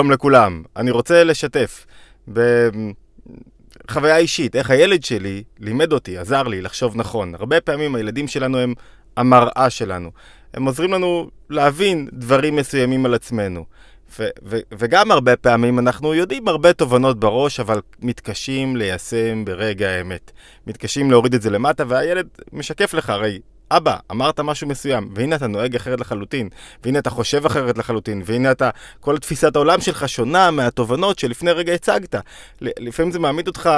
שלום לכולם, אני רוצה לשתף בחוויה אישית, איך הילד שלי לימד אותי, עזר לי לחשוב נכון. הרבה פעמים הילדים שלנו הם המראה שלנו. הם עוזרים לנו להבין דברים מסוימים על עצמנו. וגם הרבה פעמים אנחנו יודעים הרבה תובנות בראש, אבל מתקשים ליישם ברגע האמת. מתקשים להוריד את זה למטה, והילד משקף לך, הרי אבא, אמרת משהו מסוים, והנה אתה נוהג אחרת לחלוטין, והנה אתה חושב אחרת לחלוטין, והנה אתה, כל תפיסת העולם שלך שונה מהתובנות שלפני רגע הצגת. לפעמים זה מעמיד אותך,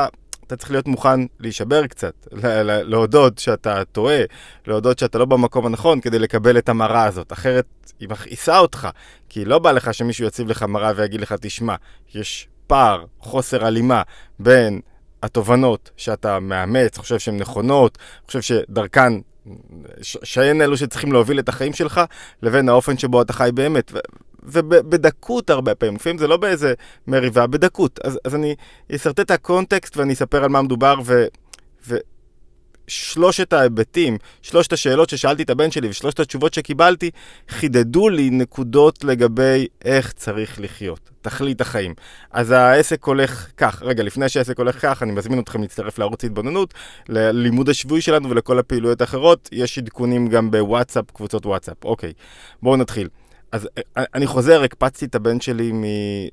אתה צריך להיות מוכן להישבר קצת, להודות שאתה טועה, להודות שאתה לא במקום הנכון כדי לקבל את המראה הזאת. אחרת היא מכעיסה אותך, כי לא בא לך שמישהו יציב לך מראה ויגיד לך, תשמע, יש פער, חוסר הלימה בין התובנות שאתה מאמץ, חושב שהן נכונות, חושב שדרכן שהן אלו שצריכים להוביל את החיים שלך, לבין האופן שבו אתה חי באמת. ובדקות הרבה פעמים, לפעמים זה לא באיזה מריבה, בדקות. אז, אז אני אסרטט את הקונטקסט ואני אספר על מה מדובר, ו, ו, שלושת ההיבטים, שלושת השאלות ששאלתי את הבן שלי ושלושת התשובות שקיבלתי, חידדו לי נקודות לגבי איך צריך לחיות, תכלית החיים. אז העסק הולך כך, רגע, לפני שהעסק הולך כך, אני מזמין אתכם להצטרף לערוץ התבוננות, ללימוד השבועי שלנו ולכל הפעילויות האחרות, יש עדכונים גם בוואטסאפ, קבוצות וואטסאפ. אוקיי, בואו נתחיל. אז אה, אני חוזר, הקפצתי את הבן שלי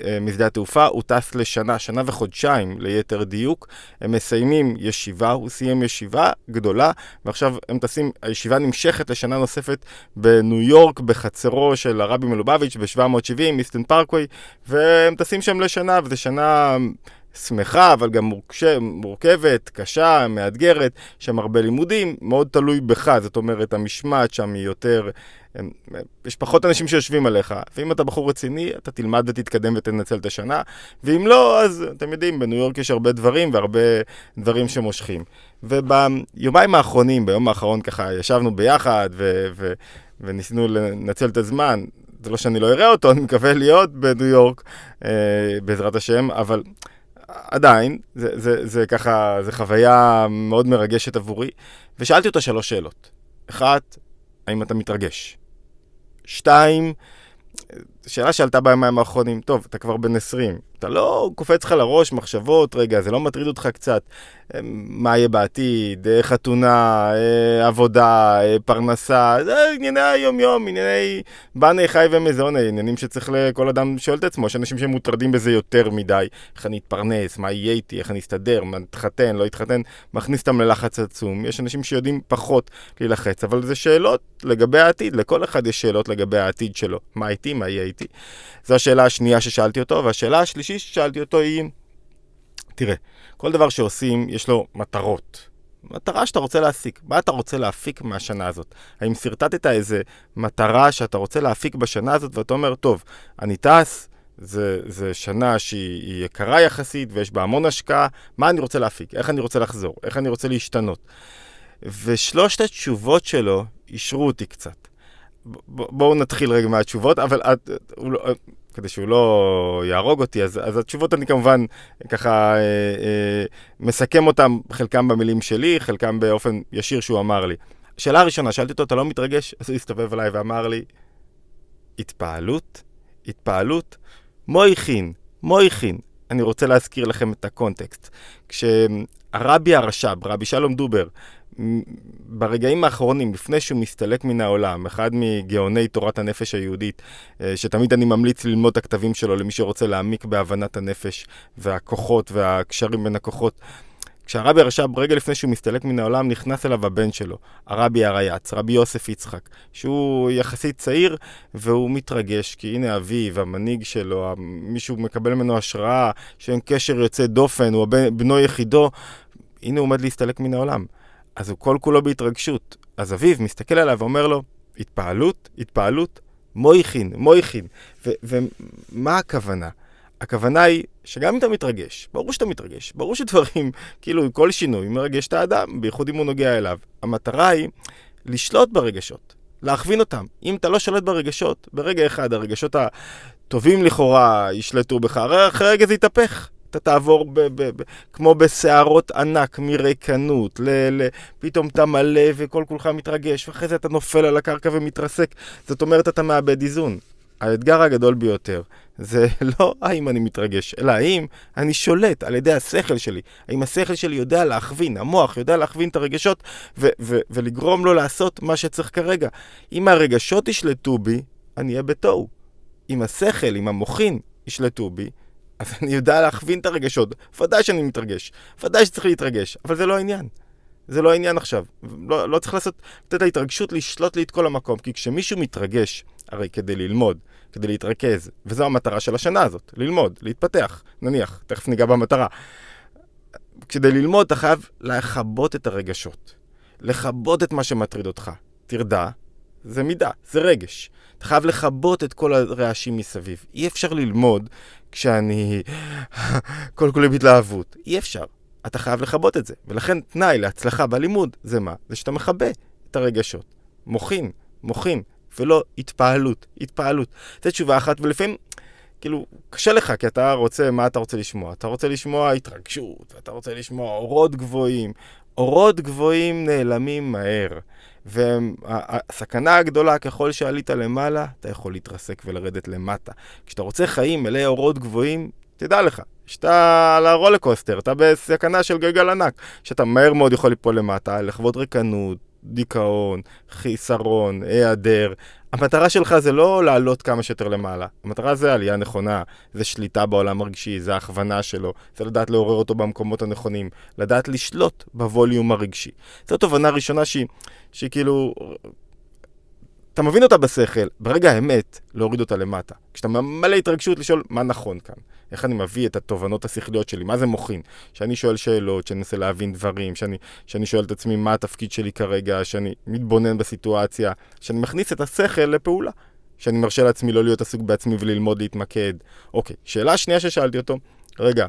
אה, משדה התעופה, הוא טס לשנה, שנה וחודשיים ליתר דיוק. הם מסיימים ישיבה, הוא סיים ישיבה גדולה, ועכשיו הם טסים, הישיבה נמשכת לשנה נוספת בניו יורק, בחצרו של הרבי מלובביץ' ב-770, מיסטן פארקווי, והם טסים שם לשנה, וזו שנה... שמחה, אבל גם מורכבת, קשה, מאתגרת, שם הרבה לימודים, מאוד תלוי בך, זאת אומרת, המשמעת שם היא יותר... יש פחות אנשים שיושבים עליך, ואם אתה בחור רציני, אתה תלמד ותתקדם ותנצל את השנה, ואם לא, אז אתם יודעים, בניו יורק יש הרבה דברים והרבה דברים שמושכים. וביומיים האחרונים, ביום האחרון ככה, ישבנו ביחד ו- ו- וניסינו לנצל את הזמן. זה לא שאני לא אראה אותו, אני מקווה להיות בניו יורק, אה, בעזרת השם, אבל עדיין, זה, זה, זה ככה, זה חוויה מאוד מרגשת עבורי, ושאלתי אותה שלוש שאלות. אחת, האם אתה מתרגש? שתיים, שאלה שעלתה בימים האחרונים, טוב, אתה כבר בן 20, אתה לא קופץ לך לראש מחשבות, רגע, זה לא מטריד אותך קצת, אה, מה יהיה בעתיד, אה, חתונה, אה, עבודה, פרנסה, זה ענייני היום-יום, ענייני בני חי ומזוני, עניינים שצריך לכל אדם שואל את עצמו, יש אנשים שמוטרדים בזה יותר מדי, איך אני אתפרנס, מה יהיה איתי, איך אני אסתדר, מה אתחתן, לא אתחתן, מכניס אותם ללחץ עצום, יש אנשים שיודעים פחות להילחץ, אבל זה שאלות לגבי העתיד, לכל אחד יש שאלות לגבי העתיד שלו, מה איתי, מה יהיה איתי. זו השאלה השנייה ששאלתי אותו, והשאלה השלישית ששאלתי אותו היא, תראה, כל דבר שעושים יש לו מטרות. מטרה שאתה רוצה להסיק. מה אתה רוצה להפיק מהשנה הזאת? האם שרטטת איזה מטרה שאתה רוצה להפיק בשנה הזאת ואתה אומר, טוב, אני טס, זה, זה שנה שהיא יקרה יחסית ויש בה המון השקעה, מה אני רוצה להפיק? איך אני רוצה לחזור? איך אני רוצה להשתנות? ושלושת התשובות שלו אישרו אותי קצת. בואו נתחיל רגע מהתשובות, אבל את, הוא לא, כדי שהוא לא יהרוג אותי, אז, אז התשובות אני כמובן ככה אה, אה, מסכם אותן, חלקם במילים שלי, חלקם באופן ישיר שהוא אמר לי. שאלה ראשונה, שאלתי אותו, אתה לא מתרגש? אז הוא הסתובב אליי ואמר לי, התפעלות? התפעלות? מויכין, מויכין. אני רוצה להזכיר לכם את הקונטקסט. כשהרבי הרש"ב, רבי שלום דובר, ברגעים האחרונים, לפני שהוא מסתלק מן העולם, אחד מגאוני תורת הנפש היהודית, אה, שתמיד אני ממליץ ללמוד את הכתבים שלו למי שרוצה להעמיק בהבנת הנפש והכוחות והקשרים בין הכוחות. כשהרבי הרש"ב, רגע לפני שהוא מסתלק מן העולם, נכנס אליו הבן שלו, הרבי הרייץ, רבי יוסף יצחק, שהוא יחסית צעיר, והוא מתרגש, כי הנה אביו, המנהיג שלו, מישהו מקבל ממנו השראה, שאין קשר יוצא דופן, הוא בנו יחידו, הנה הוא עומד להסתלק מן העולם. אז הוא כל כולו בהתרגשות. אז אביו מסתכל עליו ואומר לו, התפעלות, התפעלות, מויכין, מויכין. ומה הכוונה? הכוונה היא שגם אם אתה מתרגש, ברור שאתה מתרגש, ברור שדברים, כאילו כל שינוי מרגש את האדם, בייחוד אם הוא נוגע אליו. המטרה היא לשלוט ברגשות, להכווין אותם. אם אתה לא שולט ברגשות, ברגע אחד הרגשות הטובים לכאורה ישלטו בך, אחרי רגע זה יתהפך. אתה תעבור ב- ב- ב- כמו בסערות ענק מריקנות, ל- ל- פתאום אתה מלא וכל כולך מתרגש, ואחרי זה אתה נופל על הקרקע ומתרסק. זאת אומרת, אתה מאבד איזון. האתגר הגדול ביותר זה לא האם אני מתרגש, אלא האם אני שולט על ידי השכל שלי. האם השכל שלי יודע להכווין, המוח יודע להכווין את הרגשות ו- ו- ולגרום לו לעשות מה שצריך כרגע. אם הרגשות ישלטו בי, אני אהיה בתוהו. אם השכל, אם המוחין ישלטו בי, אז אני יודע להכווין את הרגשות. ודאי שאני מתרגש, ודאי שצריך להתרגש, אבל זה לא העניין. זה לא העניין עכשיו. לא, לא צריך לעשות, לתת להתרגשות לשלוט לי את כל המקום, כי כשמישהו מתרגש, הרי כדי ללמוד, כדי להתרכז, וזו המטרה של השנה הזאת, ללמוד, להתפתח, נניח, תכף ניגע במטרה. כדי ללמוד אתה חייב לכבות את הרגשות, לכבות את מה שמטריד אותך. תרדה, זה מידה, זה רגש. אתה חייב לכבות את כל הרעשים מסביב. אי אפשר ללמוד כשאני כל כולי בהתלהבות. אי אפשר. אתה חייב לכבות את זה. ולכן תנאי להצלחה בלימוד זה מה? זה שאתה מכבה את הרגשות. מוחין, מוחין, ולא התפעלות, התפעלות. זו תשובה אחת, ולפעמים, כאילו, קשה לך, כי אתה רוצה, מה אתה רוצה לשמוע? אתה רוצה לשמוע התרגשות, אתה רוצה לשמוע אורות גבוהים. אורות גבוהים נעלמים מהר. והסכנה הגדולה, ככל שעלית למעלה, אתה יכול להתרסק ולרדת למטה. כשאתה רוצה חיים מלאי אורות גבוהים, תדע לך, שאתה על הרולקוסטר, אתה בסכנה של גלגל ענק, שאתה מהר מאוד יכול ליפול למטה, לחוות ריקנות, דיכאון, חיסרון, היעדר. המטרה שלך זה לא לעלות כמה שיותר למעלה. המטרה זה עלייה נכונה, זה שליטה בעולם הרגשי, זה הכוונה שלו, זה לדעת לעורר אותו במקומות הנכונים, לדעת לשלוט בווליום הרגשי. זו תובנה ראשונה שהיא, שהיא כאילו... אתה מבין אותה בשכל, ברגע האמת, להוריד אותה למטה. כשאתה מלא התרגשות לשאול מה נכון כאן. איך אני מביא את התובנות השכליות שלי, מה זה מוחין? שאני שואל שאלות, שאני מנסה להבין דברים, שאני, שאני שואל את עצמי מה התפקיד שלי כרגע, שאני מתבונן בסיטואציה, שאני מכניס את השכל לפעולה, שאני מרשה לעצמי לא להיות עסוק בעצמי וללמוד להתמקד. אוקיי, שאלה שנייה ששאלתי אותו, רגע,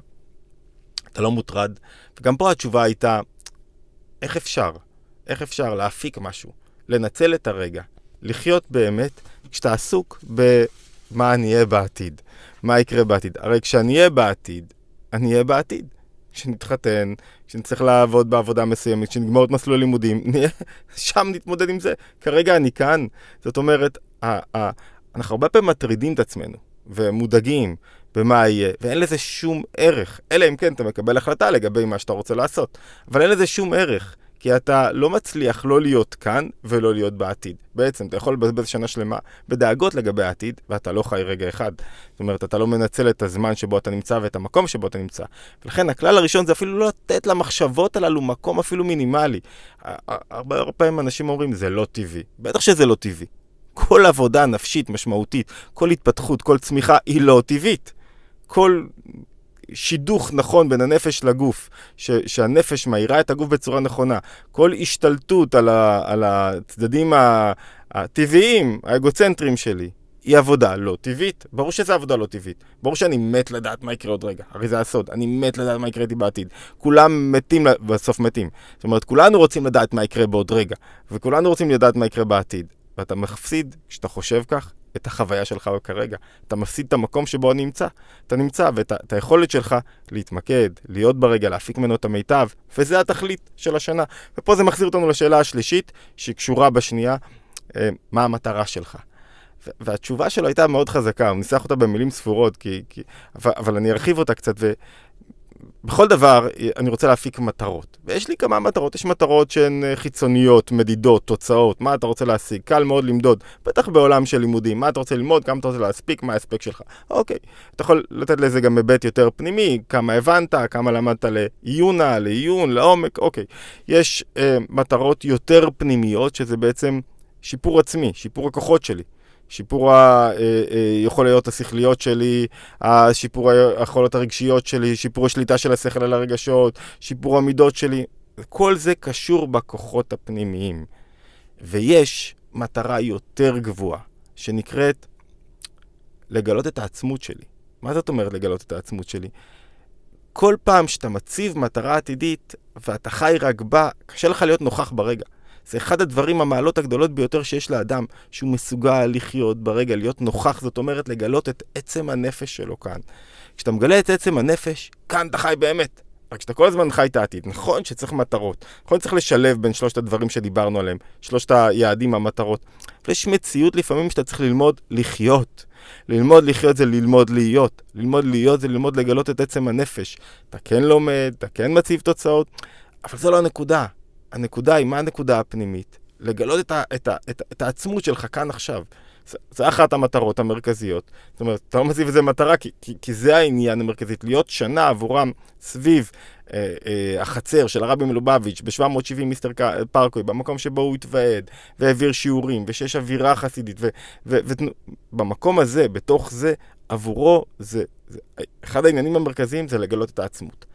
אתה לא מוטרד? וגם פה התשובה הייתה, איך אפשר? איך אפשר להפיק משהו? לנצל את הרגע, לחיות באמת, כשאתה עסוק במה אני אהיה בעתיד. מה יקרה בעתיד. הרי כשאני אהיה בעתיד, אני אהיה בעתיד. כשנתחתן, כשנצטרך לעבוד בעבודה מסוימת, כשנגמור את מסלול הלימודים, נהיה, שם נתמודד עם זה. כרגע אני כאן. זאת אומרת, אנחנו הרבה פעמים מטרידים את עצמנו, ומודאגים במה יהיה, ואין לזה שום ערך. אלא אם כן אתה מקבל החלטה לגבי מה שאתה רוצה לעשות. אבל אין לזה שום ערך. כי אתה לא מצליח לא להיות כאן ולא להיות בעתיד. בעצם, אתה יכול לבזבז שנה שלמה בדאגות לגבי העתיד, ואתה לא חי רגע אחד. זאת אומרת, אתה לא מנצל את הזמן שבו אתה נמצא ואת המקום שבו אתה נמצא. ולכן הכלל הראשון זה אפילו לא לתת למחשבות הללו מקום אפילו מינימלי. הרבה פעמים אנשים אומרים, זה לא טבעי. בטח שזה לא טבעי. כל עבודה נפשית משמעותית, כל התפתחות, כל צמיחה, היא לא טבעית. כל שידוך נכון בין הנפש לגוף, ש, שהנפש מאירה את הגוף בצורה נכונה, כל השתלטות על, ה, על הצדדים הטבעיים, האגוצנטריים שלי, היא עבודה לא טבעית. ברור שזו עבודה לא טבעית. ברור שאני מת לדעת מה יקרה עוד רגע. הרי זה הסוד. אני מת לדעת מה יקרה איתי בעתיד. כולם מתים, בסוף מתים. זאת אומרת, כולנו רוצים לדעת מה יקרה בעוד רגע. וכולנו רוצים לדעת מה יקרה בעתיד. ואתה מפסיד, כשאתה חושב כך, את החוויה שלך כרגע. אתה מפסיד את המקום שבו נמצא. אתה נמצא, ואת היכולת שלך להתמקד, להיות ברגע, להפיק ממנו את המיטב, וזה התכלית של השנה. ופה זה מחזיר אותנו לשאלה השלישית, שהיא קשורה בשנייה, אה, מה המטרה שלך. והתשובה שלו הייתה מאוד חזקה, הוא ניסח אותה במילים ספורות, כי, כי, אבל, אבל אני ארחיב אותה קצת, ו, בכל דבר אני רוצה להפיק מטרות. ויש לי כמה מטרות, יש מטרות שהן אה, חיצוניות, מדידות, תוצאות, מה אתה רוצה להשיג, קל מאוד למדוד, בטח בעולם של לימודים, מה אתה רוצה ללמוד, כמה אתה רוצה להספיק, מה ההספק שלך. אוקיי, אתה יכול לתת לזה גם היבט יותר פנימי, כמה הבנת, כמה למדת לעיונה, לעיון, לעומק, אוקיי. יש אה, מטרות יותר פנימיות, שזה בעצם שיפור עצמי, שיפור הכוחות שלי. שיפור היכוליות אה, אה, השכליות שלי, שיפור היכולות הרגשיות שלי, שיפור השליטה של השכל על הרגשות, שיפור המידות שלי. כל זה קשור בכוחות הפנימיים. ויש מטרה יותר גבוהה, שנקראת לגלות את העצמות שלי. מה זאת אומרת לגלות את העצמות שלי? כל פעם שאתה מציב מטרה עתידית ואתה חי רק בה, קשה לך להיות נוכח ברגע. זה אחד הדברים, המעלות הגדולות ביותר שיש לאדם, שהוא מסוגל לחיות ברגע, להיות נוכח, זאת אומרת לגלות את עצם הנפש שלו כאן. כשאתה מגלה את עצם הנפש, כאן אתה חי באמת. רק שאתה כל הזמן חי את העתיד. נכון שצריך מטרות, נכון שצריך לשלב בין שלושת הדברים שדיברנו עליהם, שלושת היעדים, המטרות. ויש מציאות לפעמים שאתה צריך ללמוד לחיות. ללמוד לחיות זה ללמוד להיות. ללמוד להיות זה ללמוד לגלות את עצם הנפש. אתה כן לומד, אתה כן מציב תוצאות, אבל זו לא הנקודה. הנקודה היא, מה הנקודה הפנימית? לגלות את, ה, את, ה, את, את העצמות שלך כאן עכשיו. זה אחת המטרות המרכזיות. זאת אומרת, אתה לא מציב איזה מטרה, כי, כי, כי זה העניין המרכזי. להיות שנה עבורם סביב אה, אה, החצר של הרבי מלובביץ' ב-770 מיסטר פארקוי, במקום שבו הוא התוועד, והעביר שיעורים, ושיש אווירה חסידית, ובמקום הזה, בתוך זה, עבורו, זה, זה, אחד העניינים המרכזיים זה לגלות את העצמות.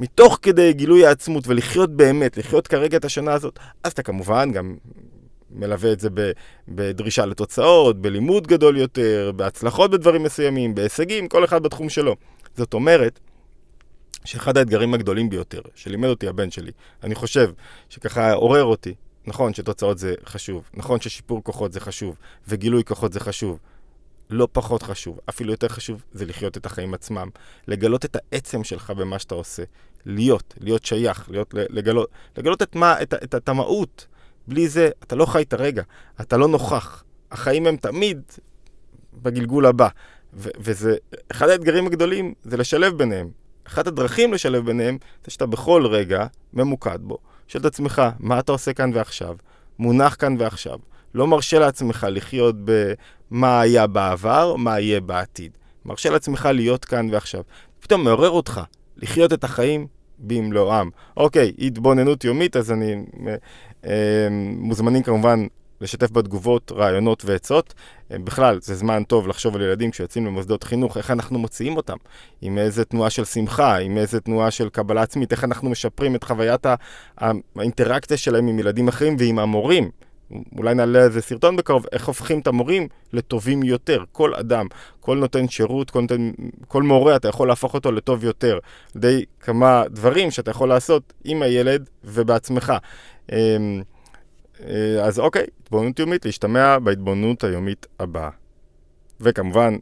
מתוך כדי גילוי העצמות ולחיות באמת, לחיות כרגע את השנה הזאת, אז אתה כמובן גם מלווה את זה בדרישה לתוצאות, בלימוד גדול יותר, בהצלחות בדברים מסוימים, בהישגים, כל אחד בתחום שלו. זאת אומרת, שאחד האתגרים הגדולים ביותר, שלימד אותי הבן שלי, אני חושב שככה עורר אותי, נכון שתוצאות זה חשוב, נכון ששיפור כוחות זה חשוב, וגילוי כוחות זה חשוב, לא פחות חשוב, אפילו יותר חשוב, זה לחיות את החיים עצמם. לגלות את העצם שלך במה שאתה עושה. להיות, להיות שייך, להיות, לגלות, לגלות את מה, את, את, את המהות. בלי זה, אתה לא חי את הרגע, אתה לא נוכח. החיים הם תמיד בגלגול הבא. ו- וזה, אחד האתגרים הגדולים זה לשלב ביניהם. אחת הדרכים לשלב ביניהם זה שאתה בכל רגע ממוקד בו. שואל את עצמך, מה אתה עושה כאן ועכשיו? מונח כאן ועכשיו. לא מרשה לעצמך לחיות במה היה בעבר, מה יהיה בעתיד. מרשה לעצמך להיות כאן ועכשיו. פתאום מעורר אותך לחיות את החיים במלואם. אוקיי, התבוננות יומית, אז אני... אה, מוזמנים כמובן לשתף בתגובות, רעיונות ועצות. אה, בכלל, זה זמן טוב לחשוב על ילדים כשיוצאים למוסדות חינוך, איך אנחנו מוציאים אותם, עם איזה תנועה של שמחה, עם איזה תנועה של קבלה עצמית, איך אנחנו משפרים את חוויית האינטראקציה שלהם עם ילדים אחרים ועם המורים. אולי נעלה איזה סרטון בקרוב, איך הופכים את המורים לטובים יותר. כל אדם, כל נותן שירות, כל, נותן, כל מורה, אתה יכול להפוך אותו לטוב יותר. די כמה דברים שאתה יכול לעשות עם הילד ובעצמך. אמ, אה, אז אוקיי, התבוננות יומית, להשתמע בהתבוננות היומית הבאה. וכמובן,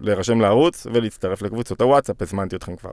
להירשם לערוץ ולהצטרף לקבוצות הוואטסאפ, הזמנתי אתכם כבר.